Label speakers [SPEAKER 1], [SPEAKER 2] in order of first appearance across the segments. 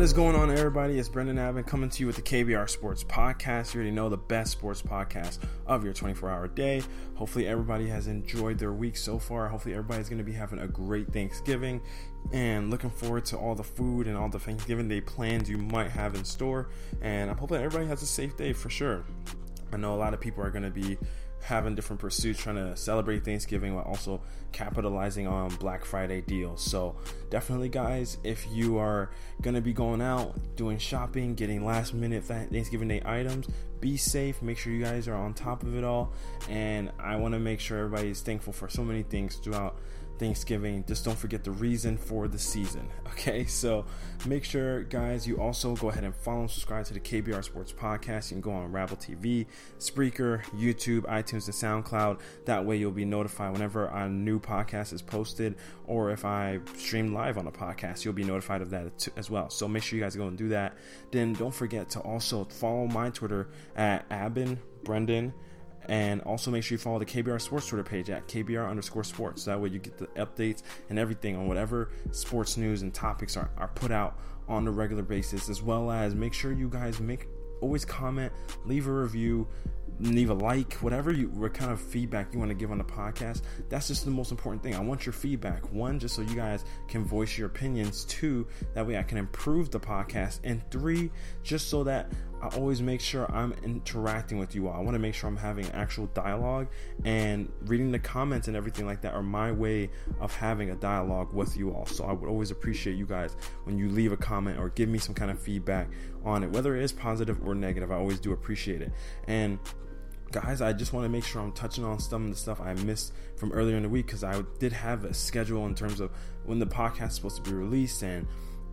[SPEAKER 1] What is going on, everybody? It's Brendan Abbott coming to you with the KBR Sports Podcast. You already know the best sports podcast of your 24 hour day. Hopefully, everybody has enjoyed their week so far. Hopefully, everybody's going to be having a great Thanksgiving and looking forward to all the food and all the Thanksgiving Day plans you might have in store. And I'm hoping everybody has a safe day for sure. I know a lot of people are going to be having different pursuits, trying to celebrate Thanksgiving while also capitalizing on Black Friday deals. So, definitely, guys, if you are going to be going out, doing shopping, getting last minute Thanksgiving Day items, be safe. Make sure you guys are on top of it all. And I want to make sure everybody is thankful for so many things throughout Thanksgiving. Just don't forget the reason for the season. Okay, so make sure, guys, you also go ahead and follow and subscribe to the KBR Sports Podcast. You can go on Rabble TV, Spreaker, YouTube, iTunes, and SoundCloud. That way, you'll be notified whenever a new podcast is posted, or if I stream live on a podcast, you'll be notified of that as well. So make sure you guys go and do that. Then don't forget to also follow my Twitter at Abin Brendan and also make sure you follow the KBR Sports Twitter page at KBR underscore sports. That way you get the updates and everything on whatever sports news and topics are, are put out on a regular basis, as well as make sure you guys make always comment, leave a review, leave a like, whatever you what kind of feedback you want to give on the podcast. That's just the most important thing. I want your feedback. One, just so you guys can voice your opinions. Two, that way I can improve the podcast. And three, just so that I always make sure I'm interacting with you all. I want to make sure I'm having actual dialogue and reading the comments and everything like that are my way of having a dialogue with you all. So I would always appreciate you guys when you leave a comment or give me some kind of feedback on it, whether it is positive or negative. I always do appreciate it. And guys, I just want to make sure I'm touching on some of the stuff I missed from earlier in the week because I did have a schedule in terms of when the podcast is supposed to be released and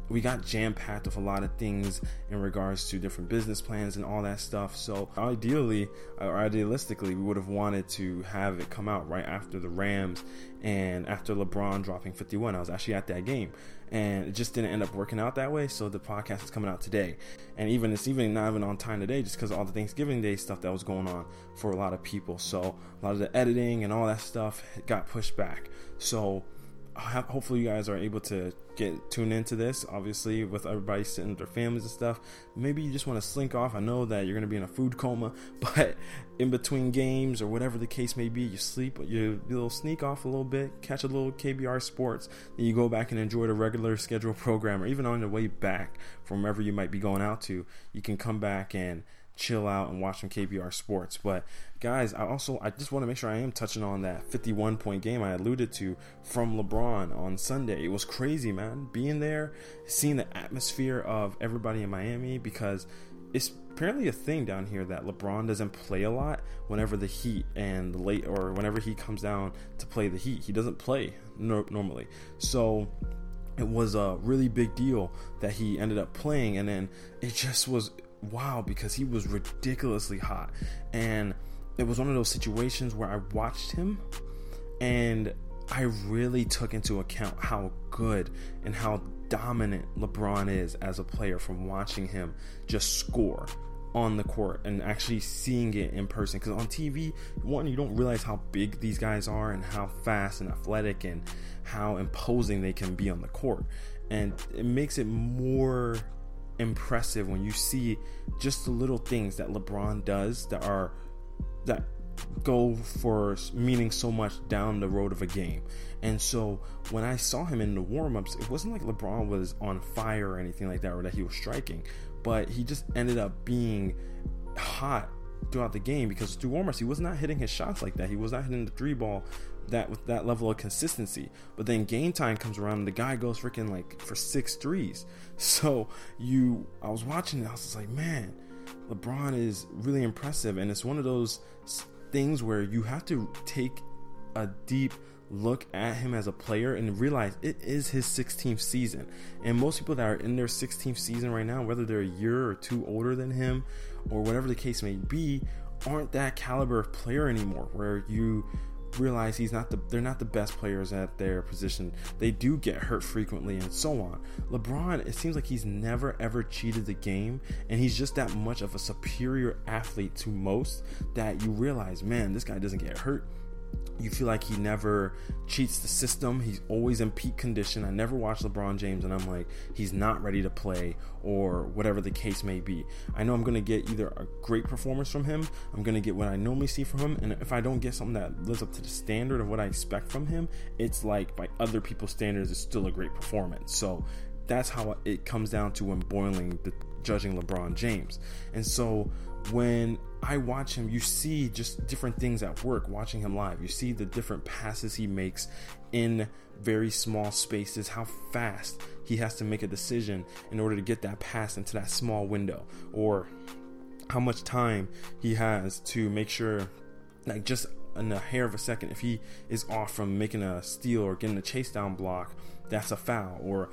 [SPEAKER 1] we got jam packed with a lot of things in regards to different business plans and all that stuff. So, ideally or idealistically, we would have wanted to have it come out right after the Rams and after LeBron dropping 51. I was actually at that game and it just didn't end up working out that way. So, the podcast is coming out today. And even it's even not even on time today just because all the Thanksgiving Day stuff that was going on for a lot of people. So, a lot of the editing and all that stuff got pushed back. So, hopefully you guys are able to get tuned into this obviously with everybody sitting with their families and stuff. Maybe you just want to slink off. I know that you're going to be in a food coma but in between games or whatever the case may be you sleep you, little sneak off a little bit catch a little kbr sports then you go back and enjoy the regular schedule program or even on the way back from wherever you might be going out to you can come back and chill out and watch some KBR sports. But guys, I also I just want to make sure I am touching on that 51 point game I alluded to from LeBron on Sunday. It was crazy, man. Being there, seeing the atmosphere of everybody in Miami because it's apparently a thing down here that LeBron doesn't play a lot whenever the Heat and the late or whenever he comes down to play the Heat. He doesn't play no, normally. So it was a really big deal that he ended up playing and then it just was wow because he was ridiculously hot. And it was one of those situations where I watched him and I really took into account how good and how dominant LeBron is as a player from watching him just score on the court and actually seeing it in person because on TV one you don't realize how big these guys are and how fast and athletic and how imposing they can be on the court and it makes it more impressive when you see just the little things that LeBron does that are that go for meaning so much down the road of a game. And so when I saw him in the warm-ups, it wasn't like LeBron was on fire or anything like that or that he was striking, but he just ended up being hot throughout the game because through warm-ups he was not hitting his shots like that. He was not hitting the three ball that with that level of consistency. But then game time comes around and the guy goes freaking like for six threes. So you, I was watching it, I was just like, man, LeBron is really impressive, and it's one of those things where you have to take a deep look at him as a player and realize it is his 16th season. And most people that are in their 16th season right now, whether they're a year or two older than him or whatever the case may be, aren't that caliber of player anymore where you realize he's not the they're not the best players at their position. They do get hurt frequently and so on. LeBron, it seems like he's never ever cheated the game and he's just that much of a superior athlete to most that you realize, man, this guy doesn't get hurt you feel like he never cheats the system. He's always in peak condition. I never watch LeBron James and I'm like, he's not ready to play or whatever the case may be. I know I'm going to get either a great performance from him, I'm going to get what I normally see from him, and if I don't get something that lives up to the standard of what I expect from him, it's like by other people's standards, it's still a great performance. So that's how it comes down to when boiling the judging LeBron James. And so when I watch him, you see just different things at work watching him live. You see the different passes he makes in very small spaces, how fast he has to make a decision in order to get that pass into that small window, or how much time he has to make sure, like just in a hair of a second, if he is off from making a steal or getting a chase down block, that's a foul, or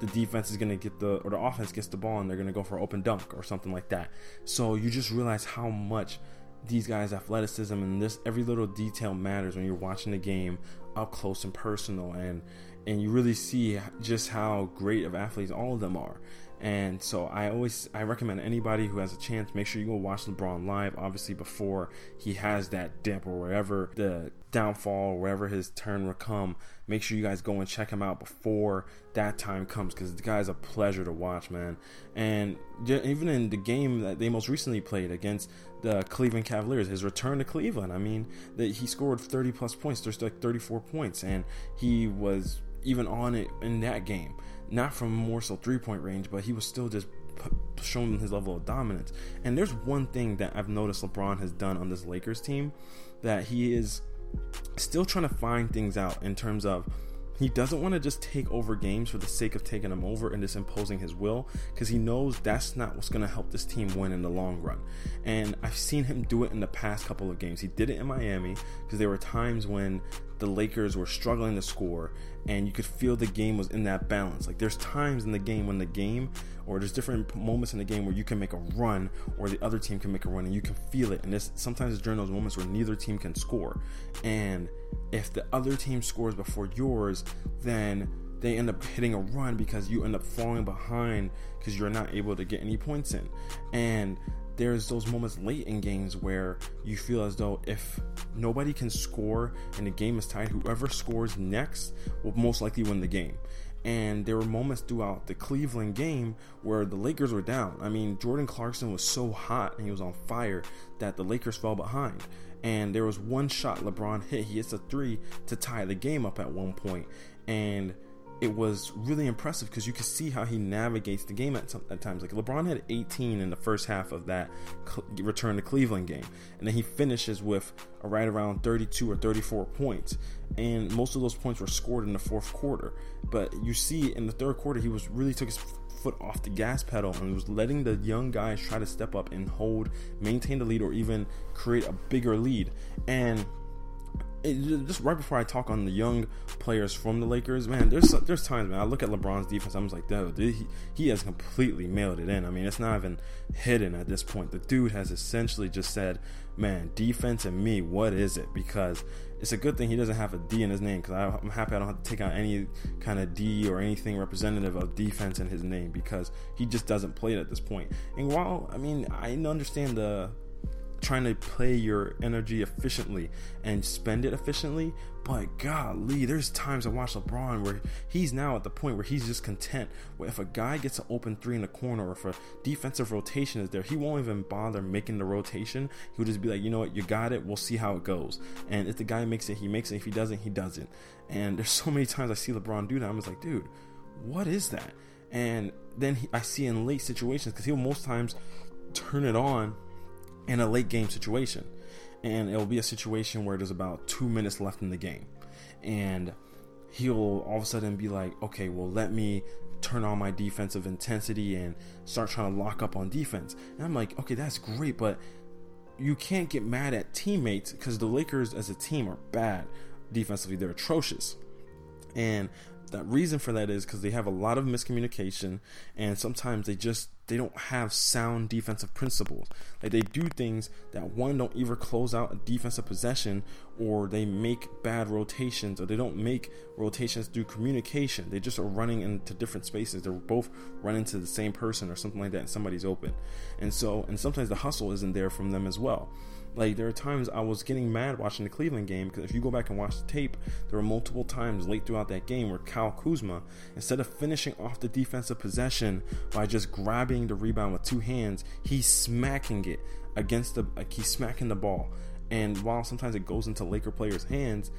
[SPEAKER 1] the defense is going to get the or the offense gets the ball and they're going to go for open dunk or something like that. So you just realize how much these guys athleticism and this every little detail matters when you're watching the game up close and personal and and you really see just how great of athletes all of them are. And so I always I recommend anybody who has a chance make sure you go watch LeBron live obviously before he has that dip or wherever the downfall or wherever his turn will come make sure you guys go and check him out before that time comes because the guy's a pleasure to watch man and even in the game that they most recently played against the Cleveland Cavaliers his return to Cleveland I mean that he scored 30 plus points there's like 34 points and he was even on it in that game not from more so three point range, but he was still just showing his level of dominance. And there's one thing that I've noticed LeBron has done on this Lakers team that he is still trying to find things out in terms of he doesn't want to just take over games for the sake of taking them over and just imposing his will because he knows that's not what's going to help this team win in the long run. And I've seen him do it in the past couple of games. He did it in Miami because there were times when the Lakers were struggling to score and you could feel the game was in that balance. Like there's times in the game when the game or there's different moments in the game where you can make a run or the other team can make a run and you can feel it. And this sometimes it's during those moments where neither team can score. And if the other team scores before yours, then they end up hitting a run because you end up falling behind because you're not able to get any points in. And there's those moments late in games where you feel as though if nobody can score and the game is tied, whoever scores next will most likely win the game. And there were moments throughout the Cleveland game where the Lakers were down. I mean, Jordan Clarkson was so hot and he was on fire that the Lakers fell behind. And there was one shot LeBron hit. He hits a three to tie the game up at one point. And it was really impressive because you could see how he navigates the game at, at times. Like LeBron had 18 in the first half of that return to Cleveland game, and then he finishes with right around 32 or 34 points, and most of those points were scored in the fourth quarter. But you see in the third quarter, he was really took his foot off the gas pedal and was letting the young guys try to step up and hold, maintain the lead, or even create a bigger lead, and it, just right before I talk on the young players from the Lakers, man, there's there's times, man, I look at LeBron's defense, I'm just like, dude, he, he has completely mailed it in. I mean, it's not even hidden at this point. The dude has essentially just said, man, defense and me, what is it? Because it's a good thing he doesn't have a D in his name because I'm happy I don't have to take out any kind of D or anything representative of defense in his name because he just doesn't play it at this point. And while I mean I understand the trying to play your energy efficiently and spend it efficiently. But golly, there's times I watch LeBron where he's now at the point where he's just content. Where if a guy gets an open three in the corner or if a defensive rotation is there, he won't even bother making the rotation. He'll just be like, you know what, you got it. We'll see how it goes. And if the guy makes it, he makes it. If he doesn't, he doesn't. And there's so many times I see LeBron do that. I'm just like, dude, what is that? And then he, I see in late situations because he'll most times turn it on in a late game situation. and it'll be a situation where there's about two minutes left in the game, and he'll all of a sudden be like, okay, well, let me turn on my defensive intensity and start trying to lock up on defense. And I'm like, okay, that's great, but you can't get mad at teammates because the Lakers as a team are bad defensively. They're atrocious. And the reason for that is because they have a lot of miscommunication and sometimes they just they don't have sound defensive principles. Like they do things that one don't either close out a defensive possession or they make bad rotations or they don't make rotations through communication. They just are running into different spaces. They're both running to the same person or something like that and somebody's open. And so and sometimes the hustle isn't there from them as well. Like there are times I was getting mad watching the Cleveland game because if you go back and watch the tape, there were multiple times late throughout that game where Kyle Kuzma, instead of finishing off the defensive possession by just grabbing the rebound with two hands, he's smacking it against the like he's smacking the ball. And while sometimes it goes into Laker players' hands,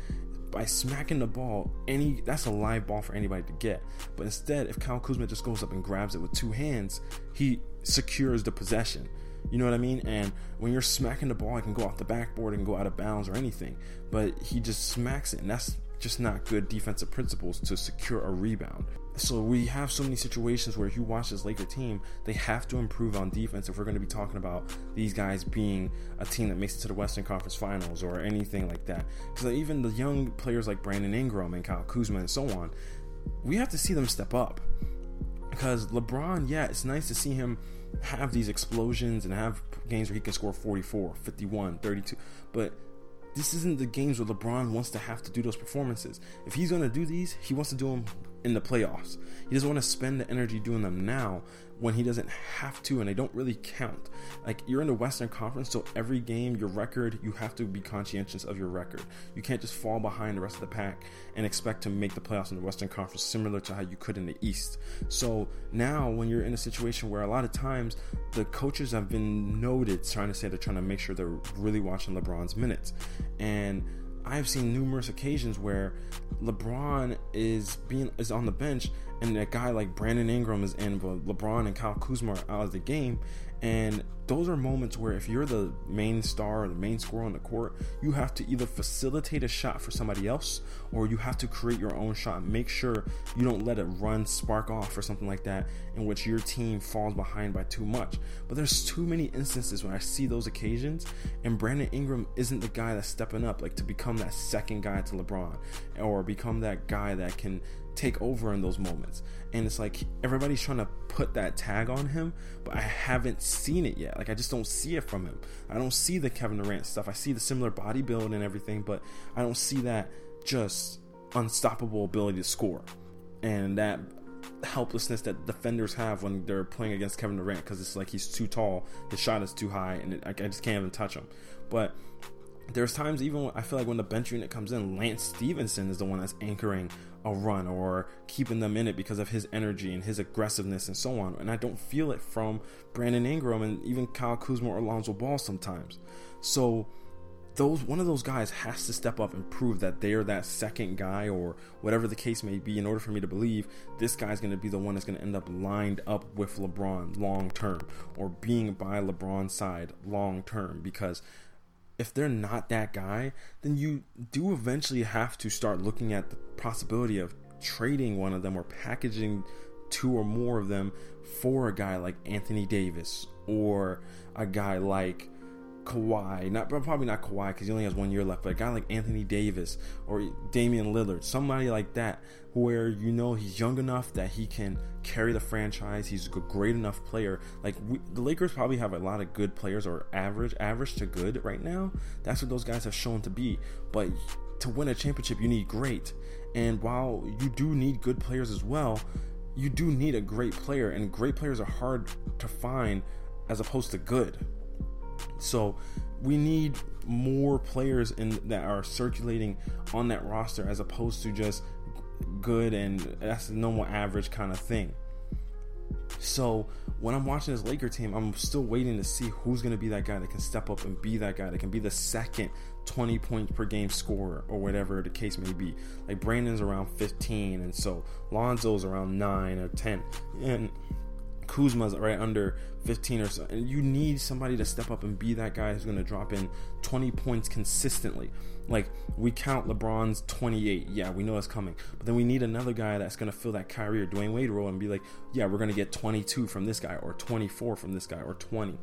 [SPEAKER 1] by smacking the ball, any that's a live ball for anybody to get. But instead, if Kyle Kuzma just goes up and grabs it with two hands, he secures the possession. You know what I mean? And when you're smacking the ball, it can go off the backboard and go out of bounds or anything. But he just smacks it, and that's just not good defensive principles to secure a rebound. So we have so many situations where if you watch this Laker team, they have to improve on defense if we're going to be talking about these guys being a team that makes it to the Western Conference Finals or anything like that. Because even the young players like Brandon Ingram and Kyle Kuzma and so on, we have to see them step up. Because LeBron, yeah, it's nice to see him have these explosions and have games where he can score 44, 51, 32. But this isn't the games where LeBron wants to have to do those performances. If he's going to do these, he wants to do them in the playoffs. He doesn't want to spend the energy doing them now when he doesn't have to and they don't really count. Like you're in the Western Conference, so every game, your record, you have to be conscientious of your record. You can't just fall behind the rest of the pack and expect to make the playoffs in the Western Conference similar to how you could in the East. So now when you're in a situation where a lot of times the coaches have been noted trying to say they're trying to make sure they're really watching LeBron's minutes. And I've seen numerous occasions where LeBron is being is on the bench and a guy like Brandon Ingram is in, but LeBron and Kyle Kuzma are out of the game, and those are moments where if you're the main star or the main scorer on the court, you have to either facilitate a shot for somebody else or you have to create your own shot. Make sure you don't let it run, spark off, or something like that, in which your team falls behind by too much. But there's too many instances when I see those occasions, and Brandon Ingram isn't the guy that's stepping up, like to become that second guy to LeBron or become that guy that can take over in those moments. And it's like everybody's trying to put that tag on him, but I haven't seen it yet. Like I just don't see it from him. I don't see the Kevin Durant stuff. I see the similar body build and everything, but I don't see that just unstoppable ability to score and that helplessness that defenders have when they're playing against Kevin Durant because it's like he's too tall, his shot is too high, and it, I, I just can't even touch him. But there's times even when, I feel like when the bench unit comes in, Lance Stephenson is the one that's anchoring a run or keeping them in it because of his energy and his aggressiveness and so on. And I don't feel it from Brandon Ingram and even Kyle Kuzma or Alonzo Ball sometimes. So those one of those guys has to step up and prove that they're that second guy or whatever the case may be in order for me to believe this guy's going to be the one that's going to end up lined up with LeBron long term or being by LeBron's side long term because if they're not that guy, then you do eventually have to start looking at the possibility of trading one of them or packaging two or more of them for a guy like Anthony Davis or a guy like Kawhi, not probably not Kawhi because he only has one year left, but a guy like Anthony Davis or Damian Lillard, somebody like that, where you know he's young enough that he can carry the franchise. He's a great enough player. Like we, the Lakers probably have a lot of good players, or average, average to good right now. That's what those guys have shown to be. But to win a championship, you need great. And while you do need good players as well, you do need a great player, and great players are hard to find as opposed to good. So we need more players in that are circulating on that roster as opposed to just good and that's the normal average kind of thing. So when I'm watching this Laker team, I'm still waiting to see who's going to be that guy that can step up and be that guy that can be the second 20 points per game scorer or whatever the case may be. Like Brandon's around 15, and so Lonzo's around 9 or 10, and Kuzma's right under 15 or so. And you need somebody to step up and be that guy who's going to drop in 20 points consistently. Like we count LeBron's 28. Yeah, we know it's coming. But then we need another guy that's going to fill that Kyrie or Dwyane Wade role and be like, yeah, we're going to get 22 from this guy or 24 from this guy or 20.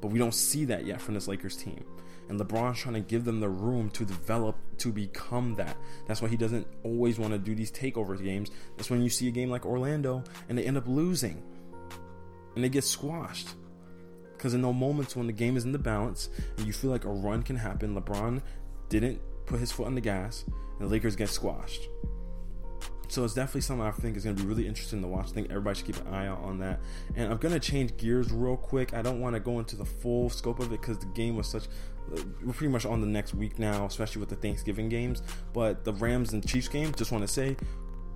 [SPEAKER 1] But we don't see that yet from this Lakers team. And LeBron's trying to give them the room to develop to become that. That's why he doesn't always want to do these takeover games. That's when you see a game like Orlando and they end up losing and they get squashed. Because in those moments when the game is in the balance and you feel like a run can happen, LeBron didn't put his foot on the gas and the Lakers get squashed. So it's definitely something I think is going to be really interesting to watch. I think everybody should keep an eye out on that. And I'm going to change gears real quick. I don't want to go into the full scope of it because the game was such. We're pretty much on the next week now, especially with the Thanksgiving games. But the Rams and Chiefs game, just want to say,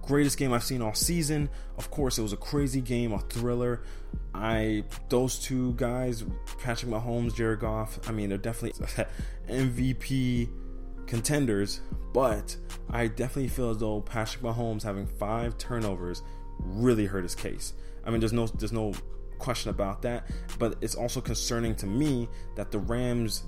[SPEAKER 1] greatest game I've seen all season. Of course, it was a crazy game, a thriller. I those two guys, Patrick Mahomes, Jared Goff. I mean, they're definitely MVP contenders, but I definitely feel as though Patrick Mahomes having five turnovers really hurt his case. I mean, there's no there's no question about that, but it's also concerning to me that the Rams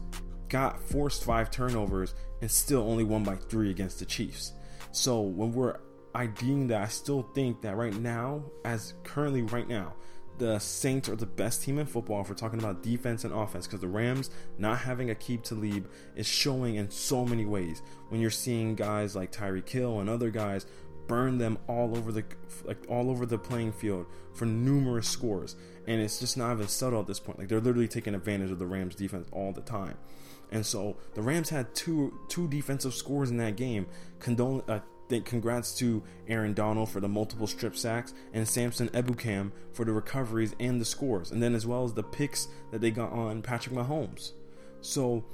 [SPEAKER 1] got forced five turnovers and still only won by three against the Chiefs. So when we're IDing that, I still think that right now, as currently right now, the Saints are the best team in football if we're talking about defense and offense because the Rams not having Aqib Talib is showing in so many ways. When you're seeing guys like Tyreek Hill and other guys burn them all over the like all over the playing field for numerous scores, and it's just not even subtle at this point. Like they're literally taking advantage of the Rams defense all the time. And so the Rams had two two defensive scores in that game. Condone, uh, congrats to Aaron Donald for the multiple strip sacks and Samson Ebukam for the recoveries and the scores, and then as well as the picks that they got on Patrick Mahomes. So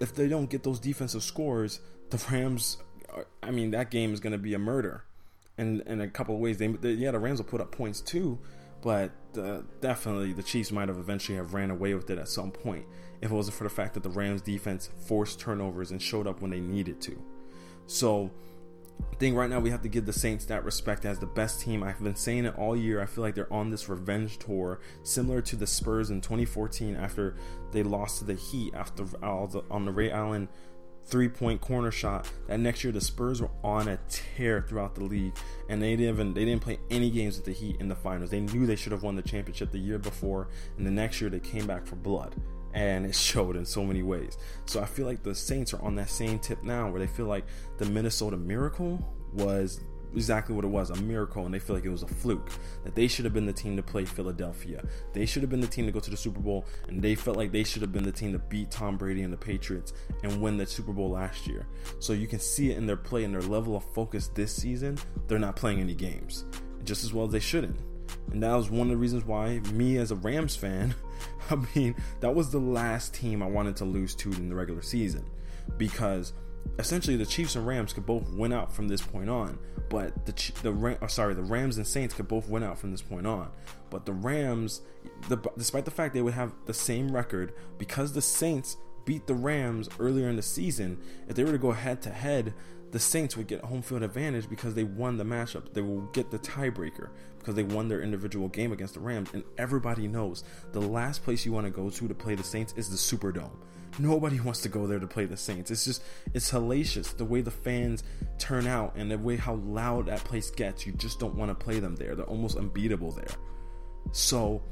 [SPEAKER 1] if they don't get those defensive scores, the Rams, I mean, that game is going to be a murder. And in a couple of ways, they, they, yeah, the Rams will put up points too, but uh, definitely the Chiefs might have eventually have ran away with it at some point if it wasn't for the fact that the Rams defense forced turnovers and showed up when they needed to. So think right now we have to give the Saints that respect as the best team. I've been saying it all year. I feel like they're on this revenge tour, similar to the Spurs in 2014 after they lost to the Heat after the, on the Ray Allen three point corner shot. That next year the Spurs were on a tear throughout the league, and they didn't even they didn't play any games with the Heat in the finals. They knew they should have won the championship the year before, and the next year they came back for blood and it showed in so many ways. So I feel like the Saints are on that same tip now where they feel like the Minnesota Miracle was exactly what it was a miracle and they feel like it was a fluke that they should have been the team to play Philadelphia. They should have been the team to go to the Super Bowl and they felt like they should have been the team to beat Tom Brady and the Patriots and win the Super Bowl last year. So you can see it in their play and their level of focus this season. They're not playing any games just as well as they shouldn't and that was one of the reasons why me as a Rams fan I mean, that was the last team I wanted to lose to in the regular season because essentially the Chiefs and Rams could both win out from this point on, but the the Ram, oh, uh, sorry the Rams and Saints could both win out from this point on. But the Rams, the, despite the fact they would have the same record, because the Saints beat the Rams earlier in the season, if they were to go head to head, the Saints would get home field advantage because they won the matchup. They will get the tiebreaker because they won their individual game against the Rams. And everybody knows the last place you want to go to to play the Saints is the Superdome. Nobody wants to go there to play the Saints. It's just, it's hellacious the way the fans turn out and the way how loud that place gets. You just don't want to play them there. They're almost unbeatable there. So,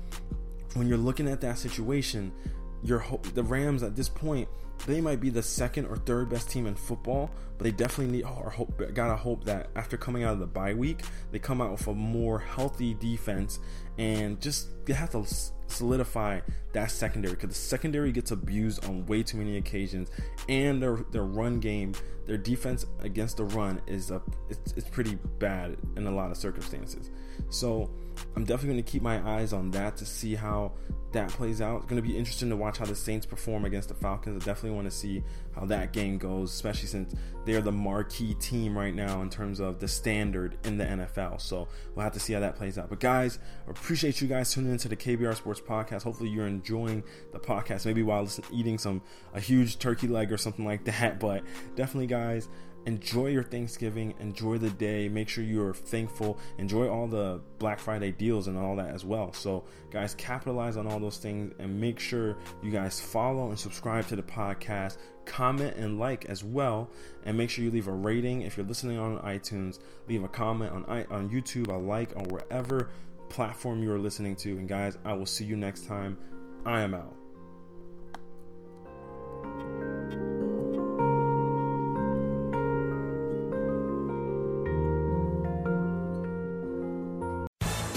[SPEAKER 1] when you're looking at that situation, your the Rams at this point they might be the second or third best team in football, but they definitely need or hope gotta hope that after coming out of the bye week, they come out with a more healthy defense and just they have to solidify that secondary because the secondary gets abused on way too many occasions, and their their run game, their defense against the run is a it's, it's pretty bad in a lot of circumstances. So I'm definitely going to keep my eyes on that to see how that plays out. It's going to be interesting to watch how the Saints perform against the Falcons. I definitely want to see how that game goes, especially since they're the marquee team right now in terms of the standard in the NFL. So we'll have to see how that plays out. But guys, I appreciate you guys tuning into the KBR Sports Podcast. Hopefully you're enjoying the podcast, maybe while eating some a huge turkey leg or something like that. But definitely, guys, enjoy your Thanksgiving, enjoy the day, make sure you're thankful, enjoy all the Black Friday deals and all that as well. So, guys, capitalize on all those things and make sure you guys follow and subscribe to the podcast, comment and like as well, and make sure you leave a rating if you're listening on iTunes. Leave a comment on on YouTube, a like on wherever platform you are listening to. And guys, I will see you next time. I am out.